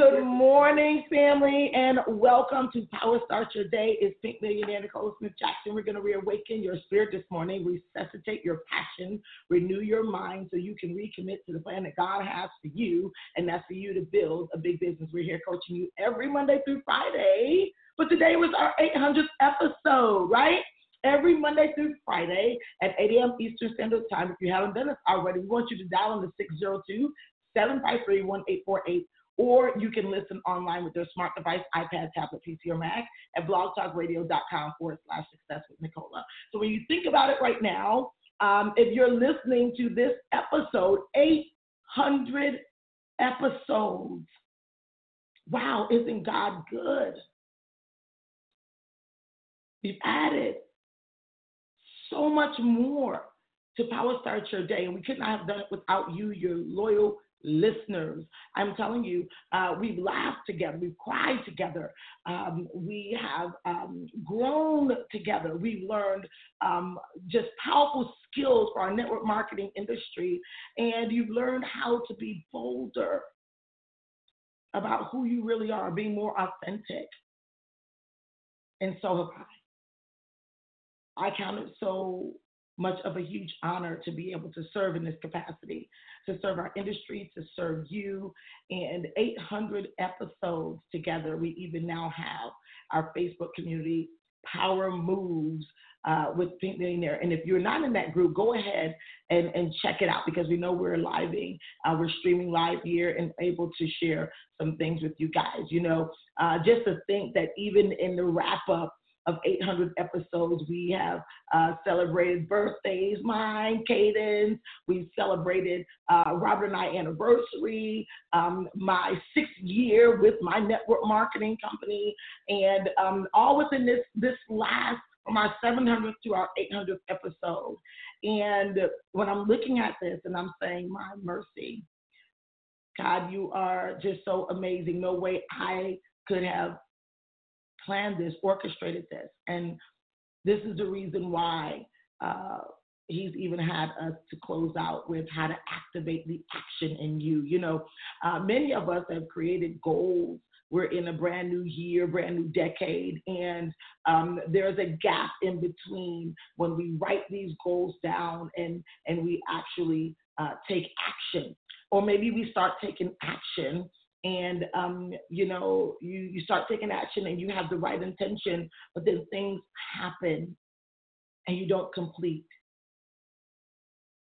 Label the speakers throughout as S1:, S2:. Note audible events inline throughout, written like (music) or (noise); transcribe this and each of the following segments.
S1: Good morning, family, and welcome to Power Start Your Day. It's Pink Millionaire Nicole Smith Jackson. We're going to reawaken your spirit this morning, resuscitate your passion, renew your mind so you can recommit to the plan that God has for you, and that's for you to build a big business. We're here coaching you every Monday through Friday, but today was our 800th episode, right? Every Monday through Friday at 8 a.m. Eastern Standard Time. If you haven't done this already, we want you to dial in the 602 753 1848 or you can listen online with your smart device, iPad, tablet, PC, or Mac at blogtalkradio.com forward slash success with Nicola. So when you think about it right now, um, if you're listening to this episode, 800 episodes. Wow, isn't God good? We've added so much more to Power Start Your Day, and we could not have done it without you, your loyal listeners. I'm telling you, uh, we've laughed together, we've cried together, um, we have um, grown together, we've learned um, just powerful skills for our network marketing industry, and you've learned how to be bolder about who you really are, being more authentic. And so have I. I count it so much of a huge honor to be able to serve in this capacity, to serve our industry, to serve you. And 800 episodes together, we even now have our Facebook community, Power Moves. Uh, with Pink Millionaire. And if you're not in that group, go ahead and, and check it out because we know we're living, uh, we're streaming live here and able to share some things with you guys. You know, uh, just to think that even in the wrap up of 800 episodes. We have uh, celebrated birthdays, mine, Cadence. We've celebrated uh, Robert and I anniversary, um, my sixth year with my network marketing company, and um, all within this this last from our 700th to our 800th episode. And when I'm looking at this and I'm saying, my mercy, God, you are just so amazing. No way I could have planned this, orchestrated this. And this is the reason why uh, he's even had us to close out with how to activate the action in you. You know, uh, many of us have created goals. We're in a brand new year, brand new decade, and um, there's a gap in between when we write these goals down and and we actually uh, take action, or maybe we start taking action and um, you know you, you start taking action and you have the right intention but then things happen and you don't complete.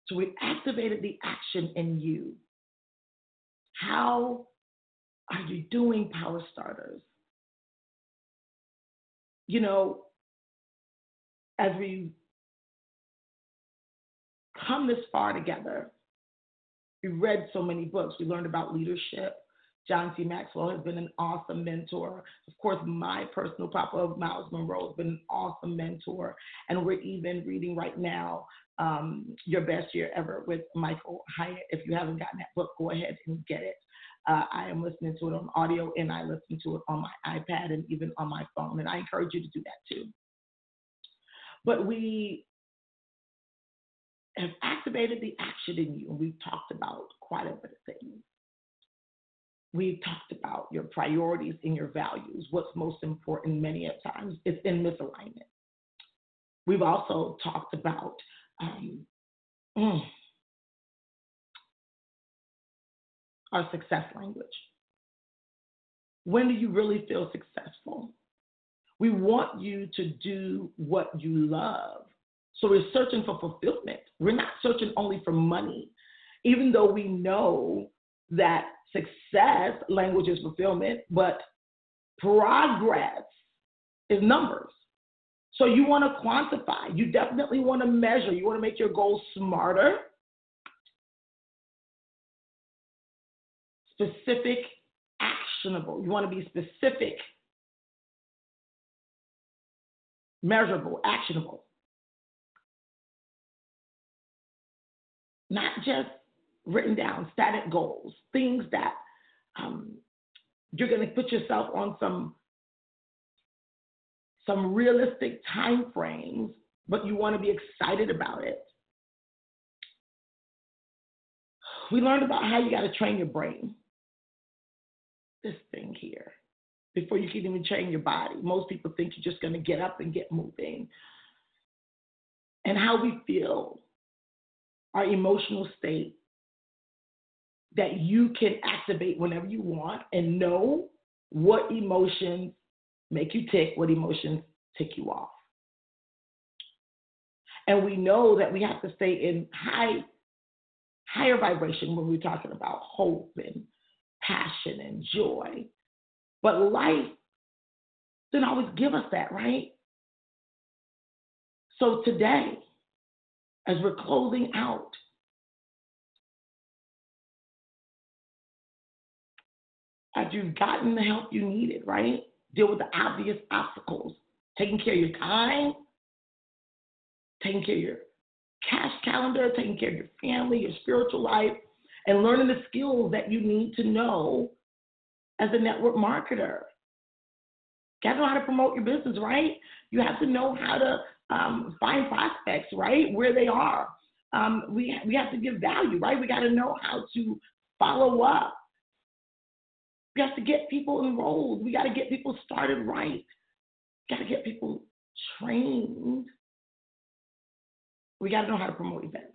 S1: So we activated the action in you. How are you doing power starters? You know as we come this far together. We read so many books. We learned about leadership John C. Maxwell has been an awesome mentor. Of course, my personal papa, Myles Munroe, has been an awesome mentor. And we're even reading right now um, Your Best Year Ever with Michael Hyatt. If you haven't gotten that book, go ahead and get it. Uh, I am listening to it on audio and I listen to it on my iPad and even on my phone. And I encourage you to do that too. But we have activated the action in you, and we've talked about quite a bit of things. We've talked about your priorities and your values. What's most important many of times is in misalignment. We've also talked about um, mm, our success language. When do you really feel successful? We want you to do what you love. So we're searching for fulfillment. We're not searching only for money, even though we know that success language is fulfillment, but progress is numbers. So you want to quantify. You definitely want to measure. You want to make your goals smarter, specific, actionable. You want to be specific, measurable, actionable. Not just written down, static goals, things that um, you're going to put yourself on some some realistic time frames, but you want to be excited about it. We learned about how you got to train your brain. This thing here, before you can even train your body. Most people think you're just going to get up and get moving. And how we feel, our emotional state, that you can activate whenever you want and know what emotions make you tick, what emotions tick you off. And we know that we have to stay in high, higher vibration when we're talking about hope and passion and joy. But life doesn't always give us that, right? So today, as we're closing out, as you've gotten the help you needed, right? Deal with the obvious obstacles, taking care of your time, taking care of your cash calendar, taking care of your family, your spiritual life, and learning the skills that you need to know as a network marketer. You got to know how to promote your business, right? You have to know how to um, find prospects, right, where they are. Um, we, we have to give value, right? We got to know how to follow up. We have to get people enrolled. We got to get people started right. Got to get people trained. We got to know how to promote events.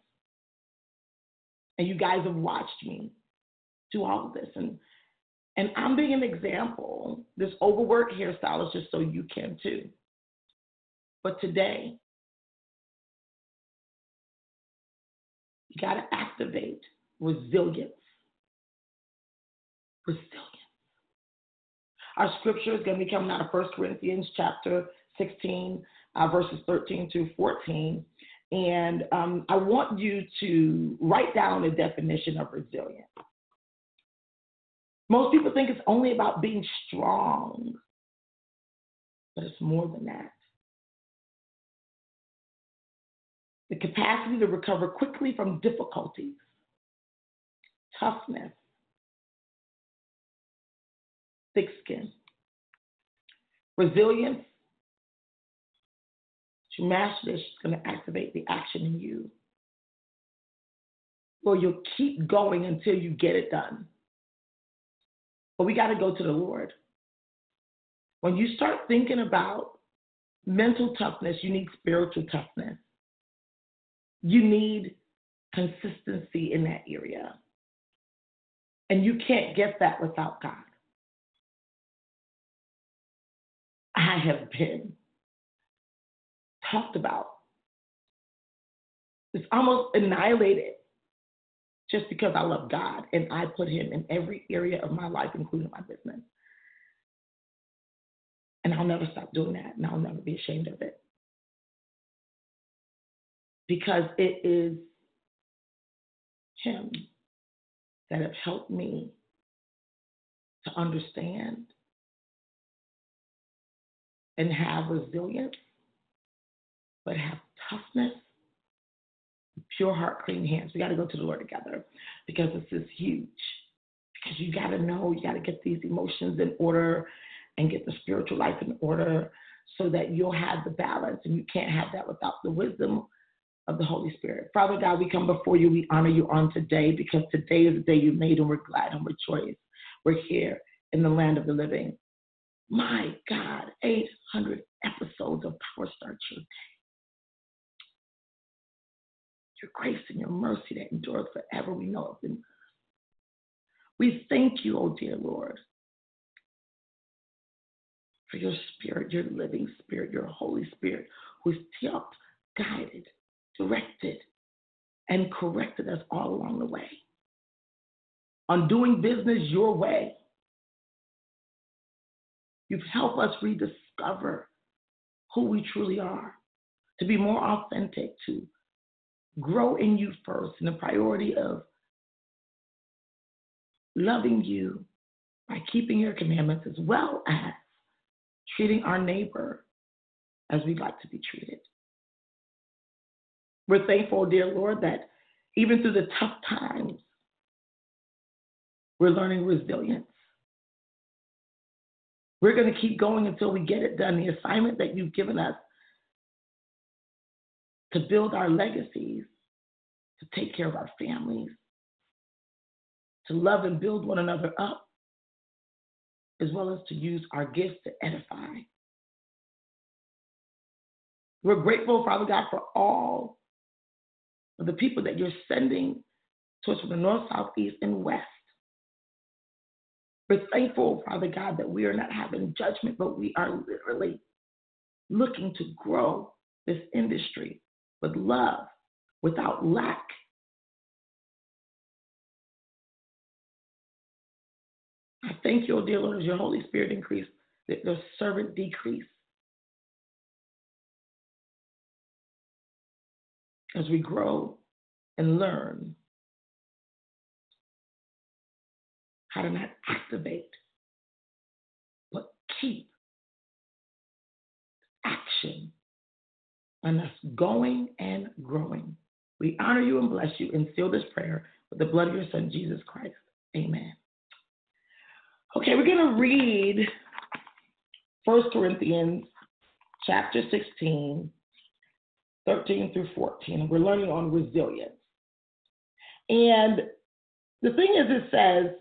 S1: And you guys have watched me do all of this. And and I'm being an example. This overwork hairstyle is just so you can too. But today, you got to activate resilience. Resilience. Our scripture is going to be coming out of 1 Corinthians chapter 16, uh, verses 13 to 14. And um, I want you to write down a definition of resilience. Most people think it's only about being strong, but it's more than that. The capacity to recover quickly from difficulties, toughness, thick skin. Resilience, to master this, is going to activate the action in you. Well, you'll keep going until you get it done. But we got to go to the Lord. When you start thinking about mental toughness, you need spiritual toughness. You need consistency in that area. And you can't get that without God. I have been talked about. It's almost annihilated just because I love God and I put Him in every area of my life, including my business. And I'll never stop doing that, and I'll never be ashamed of it. Because it is Him that have helped me to understand and have resilience, but have toughness, pure heart, clean hands. We got to go to the Lord together because this is huge. Because you got to know, you got to get these emotions in order and get the spiritual life in order so that you'll have the balance. And you can't have that without the wisdom of the Holy Spirit. Father God, we come before you. We honor you on today because today is the day you made and we're glad and we're joyous. We're here in the land of the living. My God, 800 episodes of Power Start Day. Your grace and your mercy that endures forever, we know of them. We thank you, oh dear Lord, for your spirit, your living spirit, your Holy Spirit, who's helped, guided, directed, and corrected us all along the way on doing business your way. You've helped us rediscover who we truly are, to be more authentic, to grow in you first, and the priority of loving you by keeping your commandments as well as treating our neighbor as we'd like to be treated. We're thankful, dear Lord, that even through the tough times, we're learning resilience. We're going to keep going until we get it done. The assignment that you've given us to build our legacies, to take care of our families, to love and build one another up, as well as to use our gifts to edify. We're grateful, Father God, for all of the people that you're sending to us from the north, south, east, and west. We're thankful, Father God, that we are not having judgment, but we are literally looking to grow this industry with love, without lack. I thank you, O dear Lord, as your Holy Spirit increase, that the servant decrease. As we grow and learn how to not activate, but keep action on us going and growing. We honor you and bless you and seal this prayer with the blood of your Son, Jesus Christ. Amen. Okay, we're going to read 1 Corinthians chapter 16, 13 through 14. We're learning on resilience. And the thing is, it says,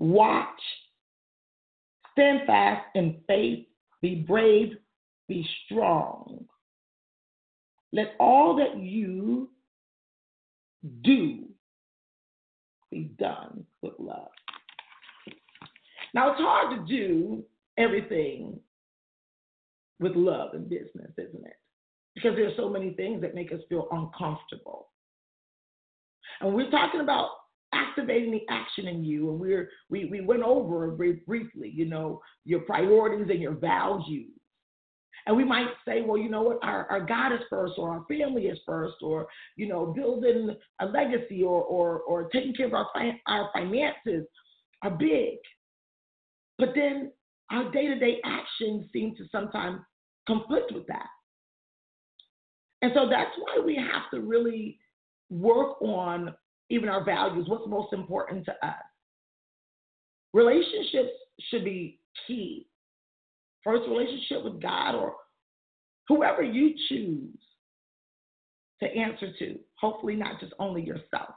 S1: watch, stand fast in faith, be brave, be strong. Let all that you do be done with love. Now, it's hard to do everything with love in business, isn't it? Because there are so many things that make us feel uncomfortable. And we're talking about activating the action in you, and we're we we went over very briefly, you know, your priorities and your values. And we might say, well, you know what, our, our God is first, or our family is first, or you know, building a legacy, or or or taking care of our our finances are big. But then our day to day actions seem to sometimes conflict with that. And so that's why we have to really work on even our values, what's most important to us. Relationships should be key. First relationship with God or whoever you choose to answer to, hopefully not just only yourself.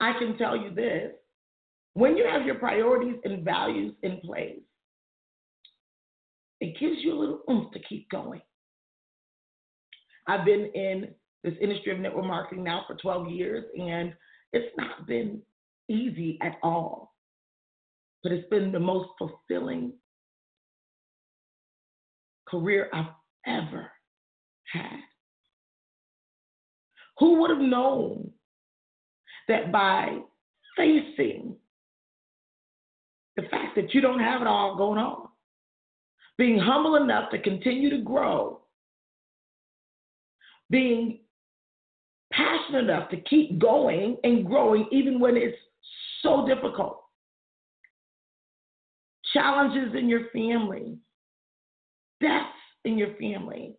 S1: I can tell you this when you have your priorities and values in place, it gives you a little oomph to keep going. I've been in this industry of network marketing now for 12 years, and it's not been easy at all, but it's been the most fulfilling career I've ever had. Who would have known that by facing the fact that you don't have it all going on. Being humble enough to continue to grow. Being passionate enough to keep going and growing even when it's so difficult. Challenges in your family, deaths in your family,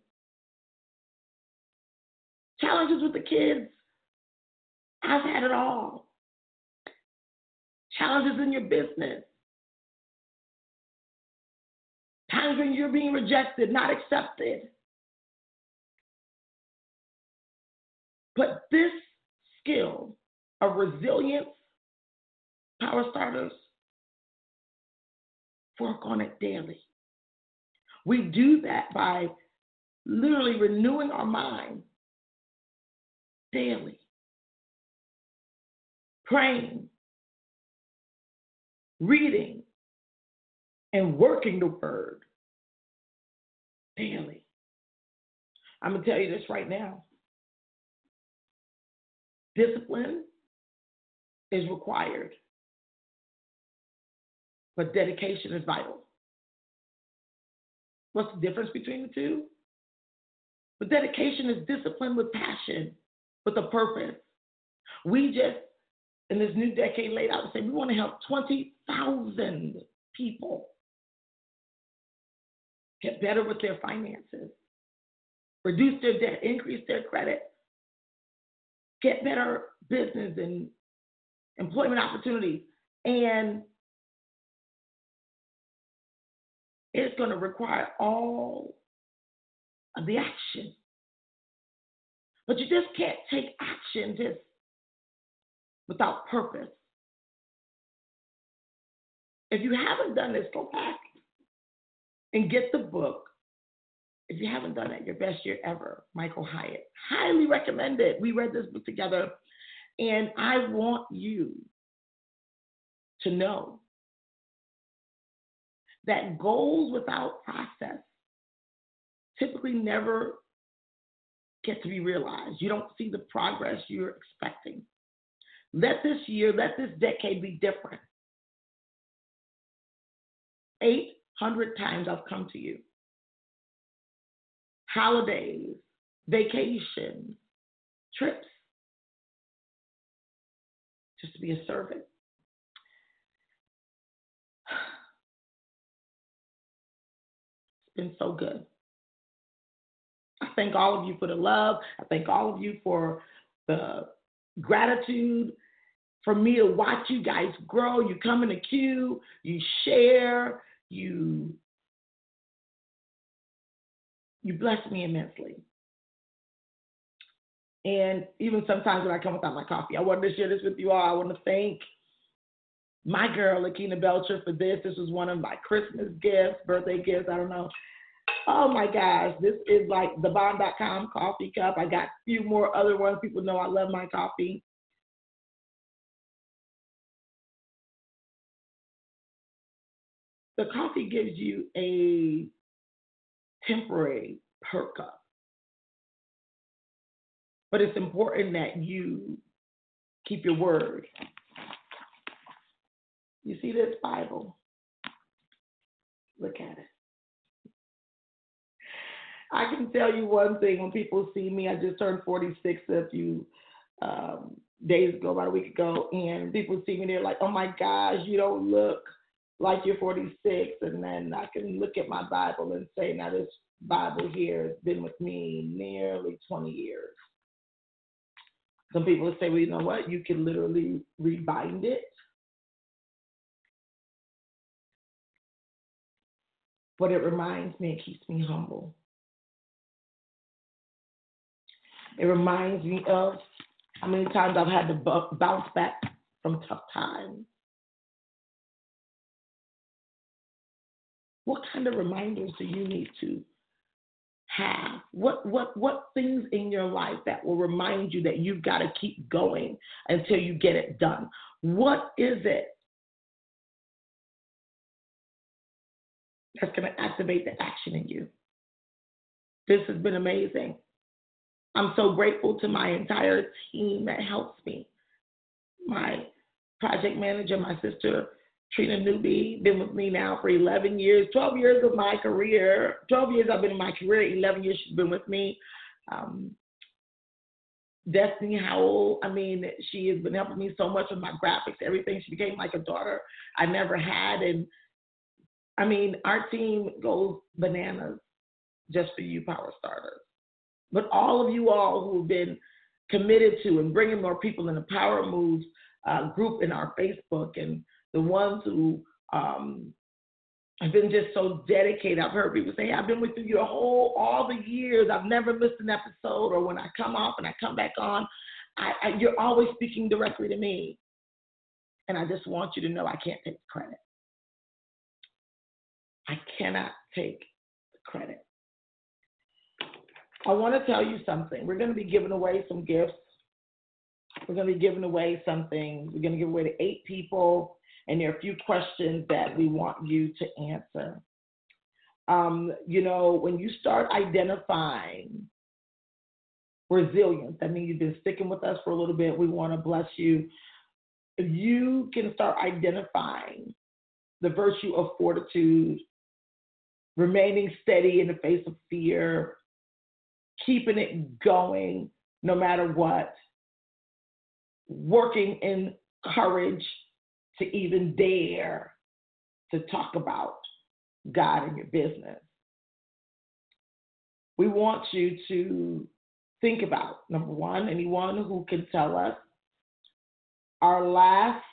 S1: challenges with the kids. I've had it all. Challenges in your business, times when you're being rejected, not accepted. But this skill of resilience, power starters, work on it daily. We do that by literally renewing our mind daily, praying, reading and working the word daily. I'm going to tell you this right now. Discipline is required, but dedication is vital. What's the difference between the two? But dedication is discipline with passion, with a purpose. We just, in this new decade laid out, say we want to help 20,000 people get better with their finances, reduce their debt, increase their credit, get better business and employment opportunities. And it's going to require all of the action. But you just can't take action just without purpose. If you haven't done this, go back and get the book. If you haven't done it, Your Best Year Ever, Michael Hyatt. Highly recommend it. We read this book together, and I want you to know that goals without process typically never get to be realized. You don't see the progress you're expecting. Let this year, let this decade be different. 800 times I've come to you. Holidays, vacations, trips, just to be a servant. (sighs) It's been so good. I thank all of you for the love. I thank all of you for the gratitude for me to watch you guys grow. You come in the queue, you share, you you bless me immensely. And even sometimes when I come without my coffee, I wanted to share this with you all. I want to thank my girl, Lakina Belcher, for this. This was one of my Christmas gifts, birthday gifts. I don't know. Oh my gosh, this is like the bomb.com coffee cup. I got a few more other ones. People know I love my coffee. The coffee gives you a temporary perk up. But it's important that you keep your word. You see this Bible? Look at it. I can tell you one thing when people see me, I just turned 46 a few um, days ago, about a week ago, and people see me, they're like, oh my gosh, you don't look like you're 46. And then I can look at my Bible and say, now this Bible here has been with me nearly 20 years. Some people say, well, you know what? You can literally rebind it. But it reminds me, it keeps me humble. It reminds me of how many times I've had to bounce back from tough times. What kind of reminders do you need to have? What what what things in your life that will remind you that you've got to keep going until you get it done? What is it that's going to activate the action in you? This has been amazing. I'm so grateful to my entire team that helps me. My project manager, my sister, Trina Newby, been with me now for 11 years, 12 years of my career. 12 years I've been in my career, 11 years she's been with me. Um, Destiny Howell, I mean, she has been helping me so much with my graphics, everything. She became like a daughter I never had. And I mean, our team goes bananas just for you, Power Starters but all of you all who've been committed to and bringing more people in the Power Moves uh, group in our Facebook and the ones who um, have been just so dedicated. I've heard people say, I've been with you the whole, all the years. I've never missed an episode. Or when I come off and I come back on, I, I, you're always speaking directly to me. And I just want you to know I can't take credit. I cannot take the credit. I want to tell you something. We're going to be giving away some gifts. We're going to be giving away something. We're going to give away to eight people. And there are a few questions that we want you to answer. Um, you know, when you start identifying resilience, I mean, you've been sticking with us for a little bit, we want to bless you. You can start identifying the virtue of fortitude, remaining steady in the face of fear, keeping it going no matter what, working in courage to even dare to talk about God in your business. We want you to think about number one, anyone who can tell us our last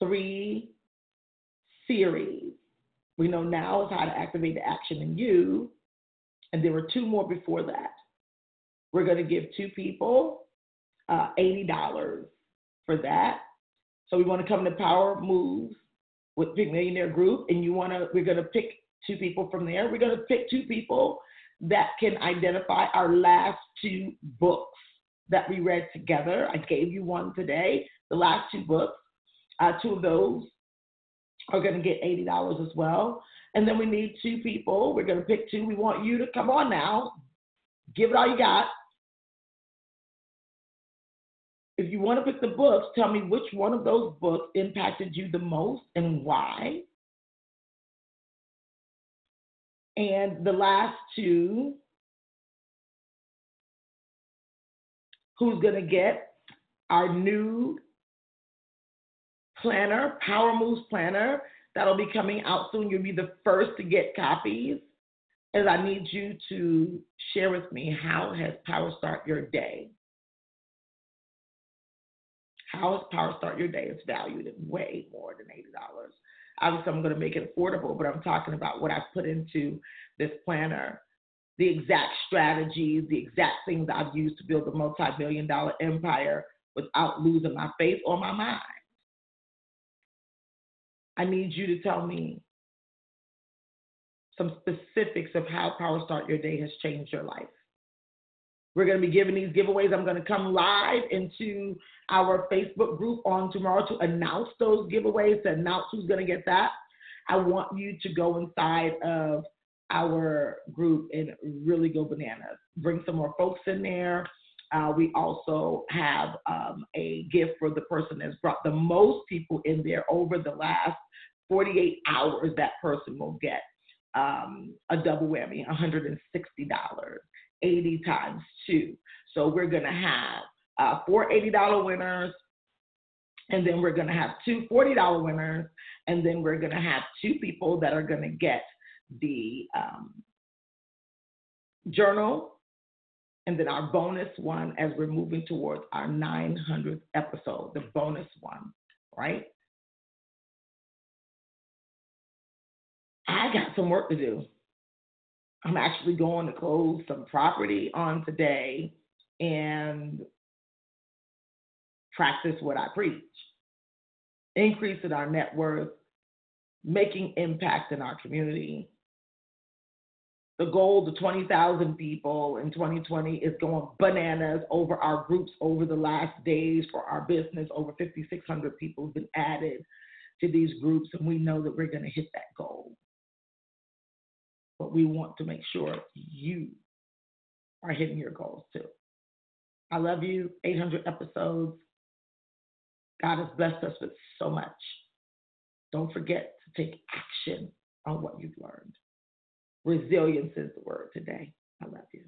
S1: three series. We know now is how to activate the action in you, and there were two more before that. We're going to give two people uh, $80 for that. So we want to come to Power Moves with Big Millionaire Group, and you want to, we're going to pick two people from there. We're going to pick two people that can identify our last two books that we read together. I gave you one today, the last two books. Uh, two of those are going to get $80 as well. And then we need two people. We're going to pick two. We want you to come on now, give it all you got. If you want to pick the books, tell me which one of those books impacted you the most and why. And the last two, who's going to get our new planner, Power Moves Planner. That'll be coming out soon. You'll be the first to get copies. As I need you to share with me how has Power Start your day? How has Power Start your day? It's valued at way more than $80. Obviously, I'm going to make it affordable, but I'm talking about what I put into this planner the exact strategies, the exact things I've used to build a multi billion dollar empire without losing my faith or my mind. I need you to tell me some specifics of how Power Start Your Day has changed your life. We're going to be giving these giveaways. I'm going to come live into our Facebook group on tomorrow to announce those giveaways, to announce who's going to get that. I want you to go inside of our group and really go bananas. Bring some more folks in there. Uh, we also have um, a gift for the person that's brought the most people in there over the last 48 hours. That person will get um, a double whammy, $160, 80 times two. So we're going to have uh, four $80 winners, and then we're going to have two $40 winners, and then we're going to have two people that are going to get the um, journal and then our bonus one as we're moving towards our 900th episode, the bonus one, right? I got some work to do. I'm actually going to close some property on today and practice what I preach. Increasing our net worth, making impact in our community, the goal to 20,000 people in 2020 is going bananas over our groups over the last days for our business. Over 5,600 people have been added to these groups, and we know that we're going to hit that goal. But we want to make sure you are hitting your goals too. I love you. 800 episodes. God has blessed us with so much. Don't forget to take action on what you've learned. Resilience is the word today. I love you.